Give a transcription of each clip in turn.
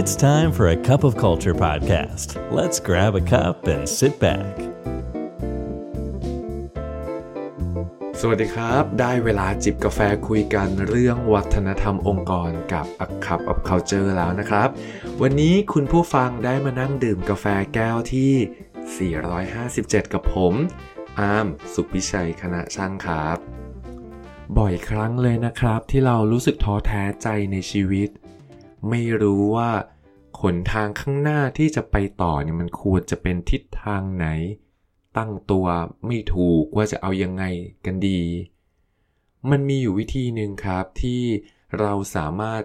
It's time for a cup of culture podcast. Let's grab a cup and sit back. สวัสดีครับ ได้เวลาจิบกาแฟคุยกันเรื่องวัฒนธรรมองค์กรกับ A Cup of Culture แล้วนะครับ วันนี้คุณผู้ฟังได้มานั่งดื่มกาแฟแก้วที่ 457 กับผม อาร์ม สุพิชัย คณะช่างครับ บ่อยครั้งเลยนะครับที่เรารู้สึกท้อแท้ใจในชีวิต ไม่รู้ว่าขนทางข้างหน้าที่จะไปต่อเนี่ยมันควรจะเป็นทิศทางไหน ตั้งตัวไม่ถูกว่าจะเอายังไงกันดี มันมีอยู่วิธีหนึ่งครับที่เราสามารถ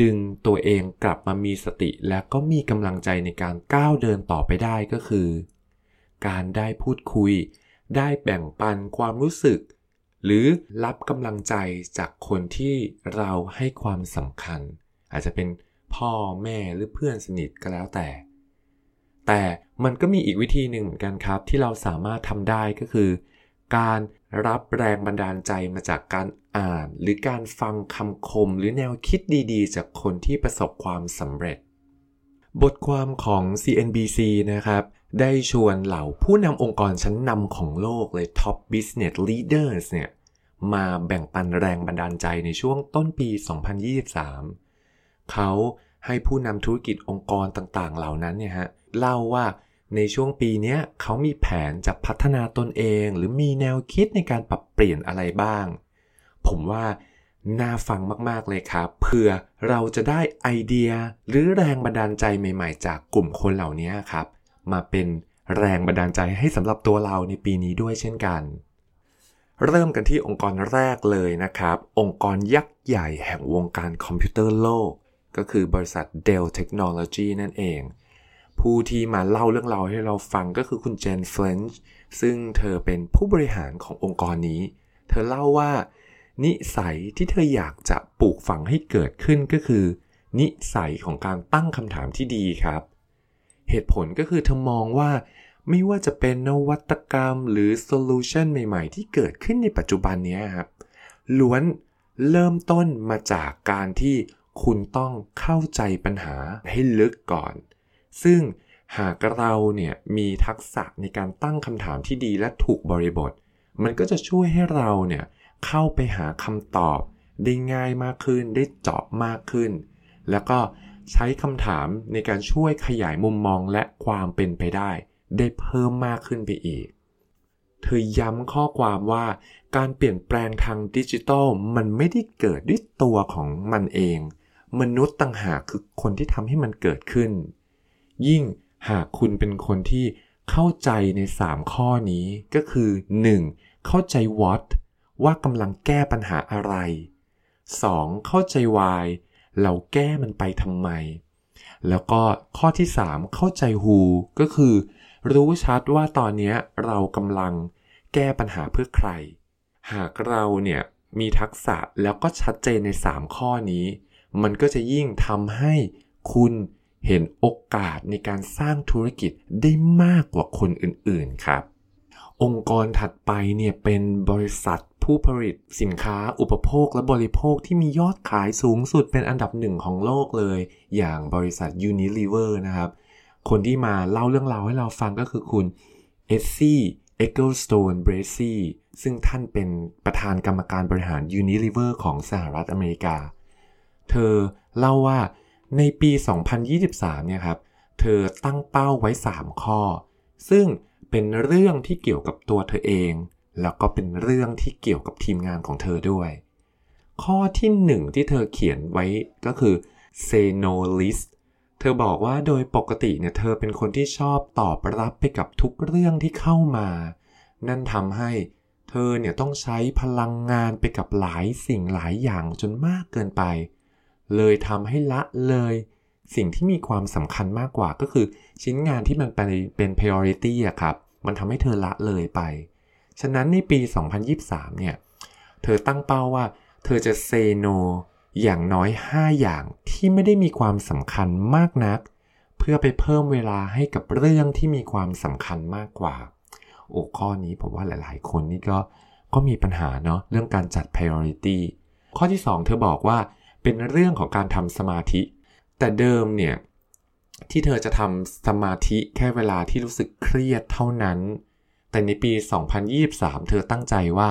ดึงตัวเองกลับมามีสติและก็มีกำลังใจในการก้าวเดินต่อไปได้ก็คือ การได้พูดคุย ได้แบ่งปันความรู้สึก หรือรับกำลังใจจากคนที่เราให้ความสำคัญ อาจจะเป็นพ่อแม่หรือเพื่อนสนิทก็แล้วแต่ แต่มันก็มีอีกวิธีหนึ่งเหมือนกันครับ ที่เราสามารถทำได้ก็คือ การรับแรงบันดาลใจมาจากการอ่าน หรือการฟังคำคมหรือแนวคิดดีๆ จากคนที่ประสบความสำเร็จ บทความของ CNBC นะครับได้ชวนเหล่าผู้นำองค์กรชั้นนำของโลกเลย Top Business Leaders เนี่ย มาแบ่งปันแรงบันดาลใจในช่วงต้นปี 2023 เขาให้ผู้นำธุรกิจองค์กรต่างๆ เหล่านั้นเนี่ยฮะเล่าว่าในช่วงปีนี้เขามีแผนจะพัฒนาตนเอง หรือมีแนวคิดในการปรับเปลี่ยนอะไรบ้าง ผมว่าน่าฟังมากๆเลยครับเพื่อเราจะได้ไอเดียหรือแรงบันดาลใจใหม่ๆ จากกลุ่มคนเหล่านี้ครับ มาเป็นแรงบันดาลใจให้สำหรับตัวเราในปีนี้ด้วยเช่นกัน เริ่มกันที่องค์กรแรกเลยนะครับ องค์กรยักษ์ใหญ่แห่งวงการคอมพิวเตอร์โลก ก็คือบริษัท Dell Technology นั่นเอง ผู้ที่มาเล่าเรื่องราวให้เราฟังก็คือคุณเจนเฟลนช์ซึ่งเธอเป็นผู้บริหารขององค์กรนี้ เธอเล่าว่า นิสัยที่เธออยากจะปลูกฝังให้เกิดขึ้นก็คือ นิสัยของการตั้งคำถามที่ดีครับ เหตุผลก็คือเธอมองว่าไม่ว่าจะเป็นนวัตกรรมหรือโซลูชันใหม่ๆ ที่เกิดขึ้นในปัจจุบันนี้ครับล้วนเริ่มต้นมาจากการที่ คุณต้องเข้าใจปัญหาให้ลึกก่อน ซึ่งหากเราเนี่ยมีทักษะในการตั้งคำถามที่ดีและถูกบริบท มันก็จะช่วยให้เราเนี่ยเข้าไปหาคำตอบได้ง่ายมากขึ้น ได้เจาะมากขึ้น แล้วก็ใช้คำถามในการช่วยขยายมุมมองและความเป็นไปได้ ได้เพิ่มมากขึ้นไปอีก เธอย้ำข้อความว่าการเปลี่ยนแปลงทางดิจิทัลมันไม่ได้เกิดด้วยตัวของมันเอง มนุษย์ต่างหากคือคนที่ทำให้มันเกิดขึ้น ยิ่งหากคุณเป็นคนที่เข้าใจใน 3 ข้อนี้ก็คือ 1. เข้าใจ what ว่ากำลังแก้ปัญหาอะไร 2. เข้าใจ why เราแก้มันไปทำไม แล้วก็ข้อที่ 3 เข้าใจ who ก็คือ รู้ชัดว่าตอนนี้เรากำลังแก้ปัญหาเพื่อใคร หากเราเนี่ยมีทักษะแล้วก็ชัดเจนใน 3 ข้อนี้ มันก็จะยิ่งทำให้คุณเห็นโอกาสในการสร้างธุรกิจได้มากกว่าคนอื่นๆครับ องค์กรถัดไปเนี่ยเป็นบริษัทผู้ผลิตสินค้าอุปโภคและบริโภคที่มียอดขายสูงสุดเป็นอันดับหนึ่งของโลกเลย อย่างบริษัท Unilever นะครับ คนที่มาเล่าเรื่องราวให้เราฟังก็คือคุณ Esi Eggleston Bracey ซึ่งท่านเป็นประธานกรรมการบริหาร Unilever ของสหรัฐอเมริกา เธอเล่าว่าในปี 2023 เนี่ยครับ เธอตั้งเป้าไว้ 3 ข้อ ซึ่งเป็นเรื่องที่เกี่ยวกับตัวเธอเอง แล้วก็เป็นเรื่องที่เกี่ยวกับทีมงานของเธอด้วย ข้อที่ 1 ที่เธอเขียนไว้ก็คือ say no list เธอบอกว่าโดยปกติเนี่ยเธอเป็นคนที่ชอบตอบรับไปกับทุกเรื่องที่เข้ามา นั่นทำให้เธอเนี่ยต้องใช้พลังงานไปกับหลายสิ่งหลายอย่างจนมากเกินไป เลยทำให้ละเลย สิ่งที่มีความสำคัญมากกว่าก็คือ ชิ้นงานที่มันเป็นเป็น priority อะครับ มันทำให้เธอละเลยไป ฉะนั้นในปี 2023 เนี่ย เธอตั้งเป้าว่า เธอจะ say no อย่างน้อย 5 อย่างที่ไม่ได้มีความสำคัญมากนัก เพื่อไปเพิ่มเวลาให้กับเรื่องที่มีความสำคัญมากกว่า โอ้ข้อนี้ผมว่าหลาย ๆ คนนี่ก็ก็มีปัญหาเนาะเรื่องการจัด priority ข้อที่ 2 เธอบอกว่า เป็นเรื่องของการทำสมาธิ แต่เดิมเนี่ยที่เธอจะทำสมาธิแค่เวลาที่รู้สึกเครียดเท่านั้น แต่ในปี 2023 เธอตั้งใจว่า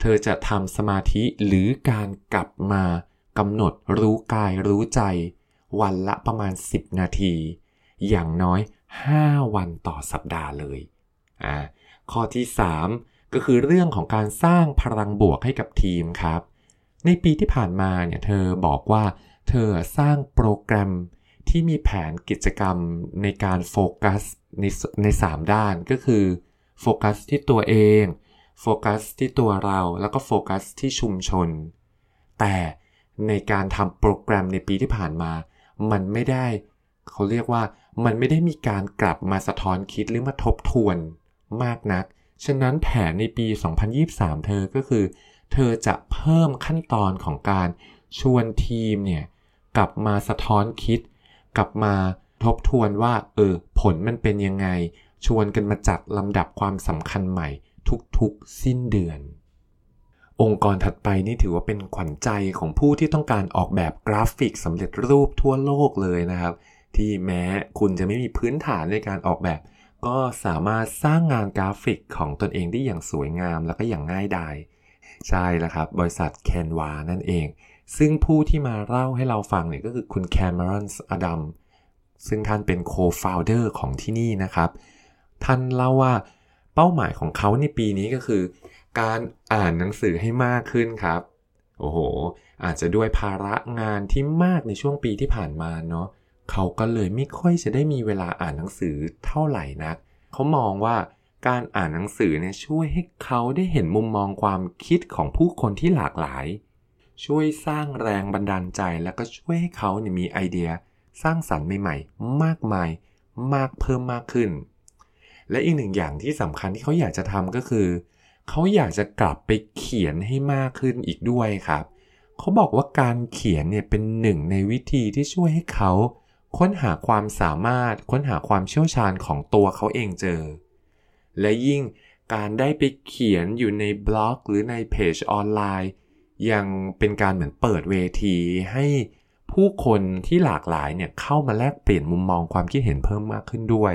เธอจะทำสมาธิหรือการกลับมากำหนดรู้กายรู้ใจ วันละประมาณ 10 นาที อย่างน้อย 5 วันต่อสัปดาห์เลย อ่า ข้อที่ 3 ก็คือเรื่องของการสร้างพลังบวกให้กับทีมครับ ในปีที่ผ่านมาเนี่ยเธอบอกว่าเธอสร้างโปรแกรมที่มีแผนกิจกรรมในการโฟกัสในใน3ด้านก็คือโฟกัสที่ตัวเองโฟกัสที่ตัวเราแล้วก็โฟกัสที่ชุมชน แต่ในการทำโปรแกรมในปีที่ผ่านมา มันไม่ได้ เขาเรียกว่ามันไม่ได้มีการกลับมาสะท้อนคิดหรือมาทบทวนมากนัก ฉะนั้นแผนในปี 2023 เธอก็คือ เธอจะเพิ่มขั้นตอนของการชวนทีมเนี่ยกลับมาสะท้อนคิด กลับมาทบทวนว่าเออผลมันเป็นยังไง ชวนกันมาจัดลำดับความสำคัญใหม่ ทุกๆสิ้นเดือน องค์กรถัดไปนี่ถือว่าเป็นขวัญใจของผู้ที่ต้องการออกแบบกราฟิกสำเร็จรูปทั่วโลกเลยนะครับ ที่แม้คุณจะไม่มีพื้นฐานในการออกแบบ ก็สามารถสร้างงานกราฟิกของตนเองได้อย่างสวยงามแล้วก็อย่างง่ายดาย ใช่แล้วครับ บริษัท Canva นั่นเอง ซึ่งผู้ที่มาเล่าให้เราฟังเนี่ยก็คือคุณ Cameron Adams ซึ่งท่านเป็น co-founder ของที่นี่นะครับ ท่านเล่าว่าเป้าหมายของเขาในปีนี้ก็คือ การอ่านหนังสือให้มากขึ้นครับ โอ้โห อาจจะด้วยภาระงานที่มากในช่วงปีที่ผ่านมาเนาะเขาก็เลยไม่ค่อยจะได้มีเวลาอ่านหนังสือเท่าไหร่นัก เขามองว่า การอ่านหนังสือเนี่ยช่วยให้เขาได้เห็นมุมมองความคิดของผู้คนที่หลากหลาย ช่วยสร้างแรงบันดาลใจแล้วก็ช่วยให้เขาเนี่ยมีไอเดีย สร้างสรรค์ใหม่ๆ มากมาย มากเพิ่มมากขึ้น และอีกหนึ่งอย่างที่สำคัญที่เขาอยากจะทำก็คือ เขาอยากจะกลับไปเขียนให้มากขึ้นอีกด้วยครับ เขาบอกว่าการเขียนเนี่ยเป็นหนึ่งในวิธีที่ช่วยให้เขา ค้นหาความสามารถ ค้นหาความเชี่ยวชาญของตัวเขาเองเจอ และยิ่งการได้ไปเขียนอยู่ในบล็อก หรือในเพจออนไลน์ ยังเป็นการเหมือนเปิดเวทีให้ผู้คนที่หลากหลายเนี่ยเข้ามาแลกเปลี่ยนมุมมองความคิดเห็นเพิ่มมากขึ้นด้วย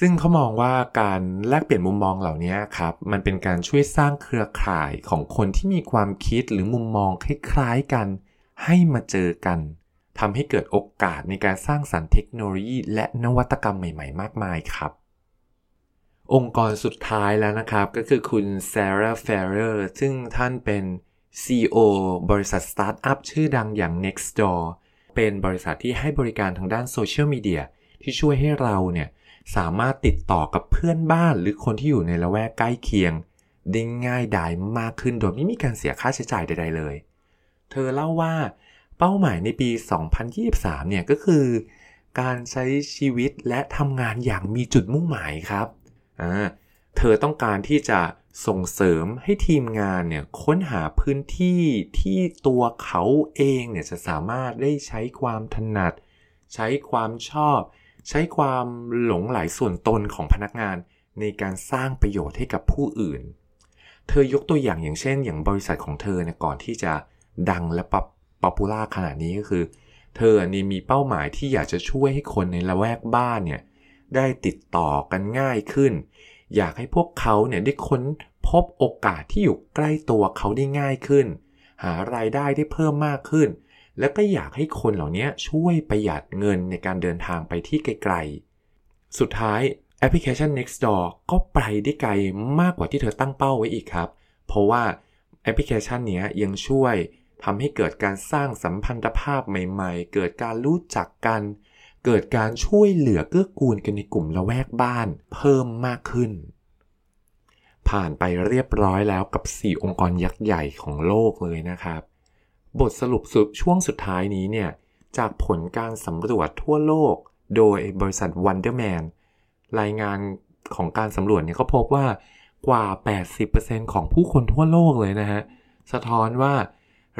ซึ่งเขามองว่าการแลกเปลี่ยนมุมมองเหล่านี้ครับมันเป็นการช่วยสร้างเครือข่ายของคนที่มีความคิดหรือมุมมองคล้ายๆกัน ให้มาเจอกันทำให้เกิดโอกาสในการสร้างสรรค์เทคโนโลยี และนวัตกรรมใหม่ ๆ มากมายครับ องค์กรสุดท้ายแล้วนะครับ ก็คือคุณ Sarah Friar ซึ่งท่านเป็น CEO บริษัทสตาร์ทอัพชื่อดังอย่าง Nextdoor เป็นบริษัทที่ให้บริการทางด้านโซเชียลมีเดียที่ช่วยให้เราเนี่ย สามารถติดต่อกับเพื่อนบ้านหรือคนที่อยู่ในละแวกใกล้เคียง ได้ง่ายดายมากขึ้นโดยไม่มีการเสียค่าใช้จ่ายใด ๆ เลย เธอเล่าว่าเป้าหมายในปี 2023 เนี่ยก็คือ การใช้ชีวิตและทำงานอย่างมีจุดมุ่งหมายครับ อ่าเธอต้องการที่จะส่งเสริมให้ทีมงานเนี่ยค้นหาพื้นที่ที่ตัวเขาเองเนี่ยจะสามารถได้ใช้ความถนัด ใช้ความชอบ ใช้ความหลงใหลส่วนตนของพนักงานในการสร้างประโยชน์ให้กับผู้อื่น เธอยกตัวอย่างอย่างเช่น อย่างบริษัทของเธอเนี่ยก่อนที่จะดังและปับ popular ขนาดนี้ก็คือ เธอนี่มีเป้าหมายที่อยากจะช่วยให้คนในละแวกบ้านเนี่ย ได้ติดต่อกันง่ายขึ้น อยากให้พวกเขาเนี่ยได้ค้นพบโอกาสที่อยู่ใกล้ตัวเขาได้ง่ายขึ้น หารายได้ได้เพิ่มมากขึ้น แล้วก็อยากให้คนเหล่านี้ช่วยประหยัดเงินในการเดินทางไปที่ไกลๆ สุดท้ายแอปพลิเคชัน Nextdoor ก็ไปได้ไกลมากกว่าที่เธอตั้งเป้าไว้อีกครับ เพราะว่าแอปพลิเคชันนี้ยังช่วยทำให้เกิดการสร้างสัมพันธภาพใหม่ ๆ เกิดการรู้จักกัน เกิดการช่วยเหลือเกื้อกูลกันในกลุ่มละแวกบ้านเพิ่มมากขึ้น ผ่านไปเรียบร้อยแล้วกับ 4 องค์กรยักษ์ใหญ่ของโลกเลยนะครับ บทสรุปสุดช่วงสุดท้ายนี้เนี่ย จากผลการสำรวจทั่วโลก โดยบริษัท Wonderman รายงานของการสำรวจเนี่ยก็พบว่ากว่า 80%ของผู้คนทั่วโลกเลยนะฮะ สะท้อนว่า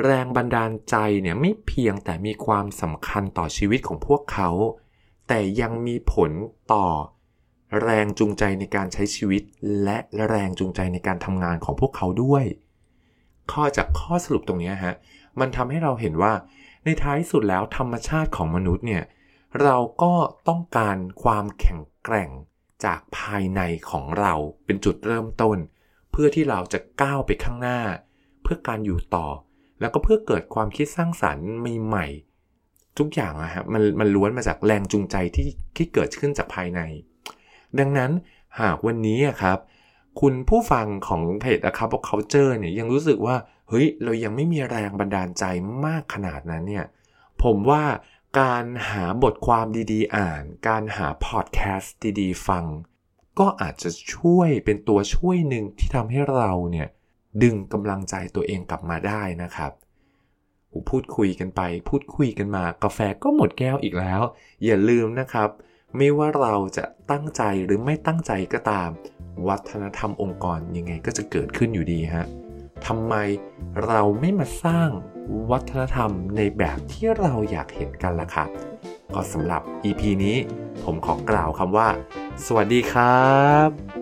แรงบันดาลใจเนี่ยไม่เพียงแต่มีความสำคัญต่อชีวิตของพวกเขา แต่ยังมีผลต่อแรงจูงใจในการใช้ชีวิต และแรงจูงใจในการทำงานของพวกเขาด้วย ข้อจากข้อสรุปตรงนี้ฮะ มันทำให้เราเห็นว่าในท้ายสุดแล้วธรรมชาติของมนุษย์เนี่ย เราก็ต้องการความแข็งแกร่งจากภายในของเราเป็นจุดเริ่มต้น เพื่อที่เราจะก้าวไปข้างหน้า เพื่อการอยู่ต่อ แล้วก็เพื่อเกิดความคิดสร้างสรรค์ใหม่ๆทุกอย่างอะฮะมันมันล้วนมาจากแรงจูงใจที่ที่เกิดขึ้นจากภายใน ดังนั้นหากวันนี้ครับ คุณผู้ฟังของเพจ A Cup of Culture เนี่ยยังรู้สึกว่าเฮ้ยเรายังไม่มีแรงบันดาลใจมากขนาดนั้นเนี่ยผมว่าการหาบทความดีๆ อ่าน การหาพอดแคสต์ดีๆ ฟัง ก็อาจจะช่วยเป็นตัวช่วยหนึ่งที่ทำให้เราเนี่ย ดึงกำลังใจตัวเองกลับมาได้นะครับพูดคุยกันไป พูดคุยกันมากาแฟก็หมดแก้วอีกแล้ว อย่าลืมนะครับ ไม่ว่าเราจะตั้งใจหรือไม่ตั้งใจก็ตาม วัฒนธรรมองค์กรยังไงก็จะเกิดขึ้นอยู่ดีฮะทำไมเราไม่มาสร้างวัฒนธรรมในแบบที่เราอยากเห็นกันล่ะครับก็สำหรับ EP นี้ผมขอกล่าวคำว่า สวัสดีครับ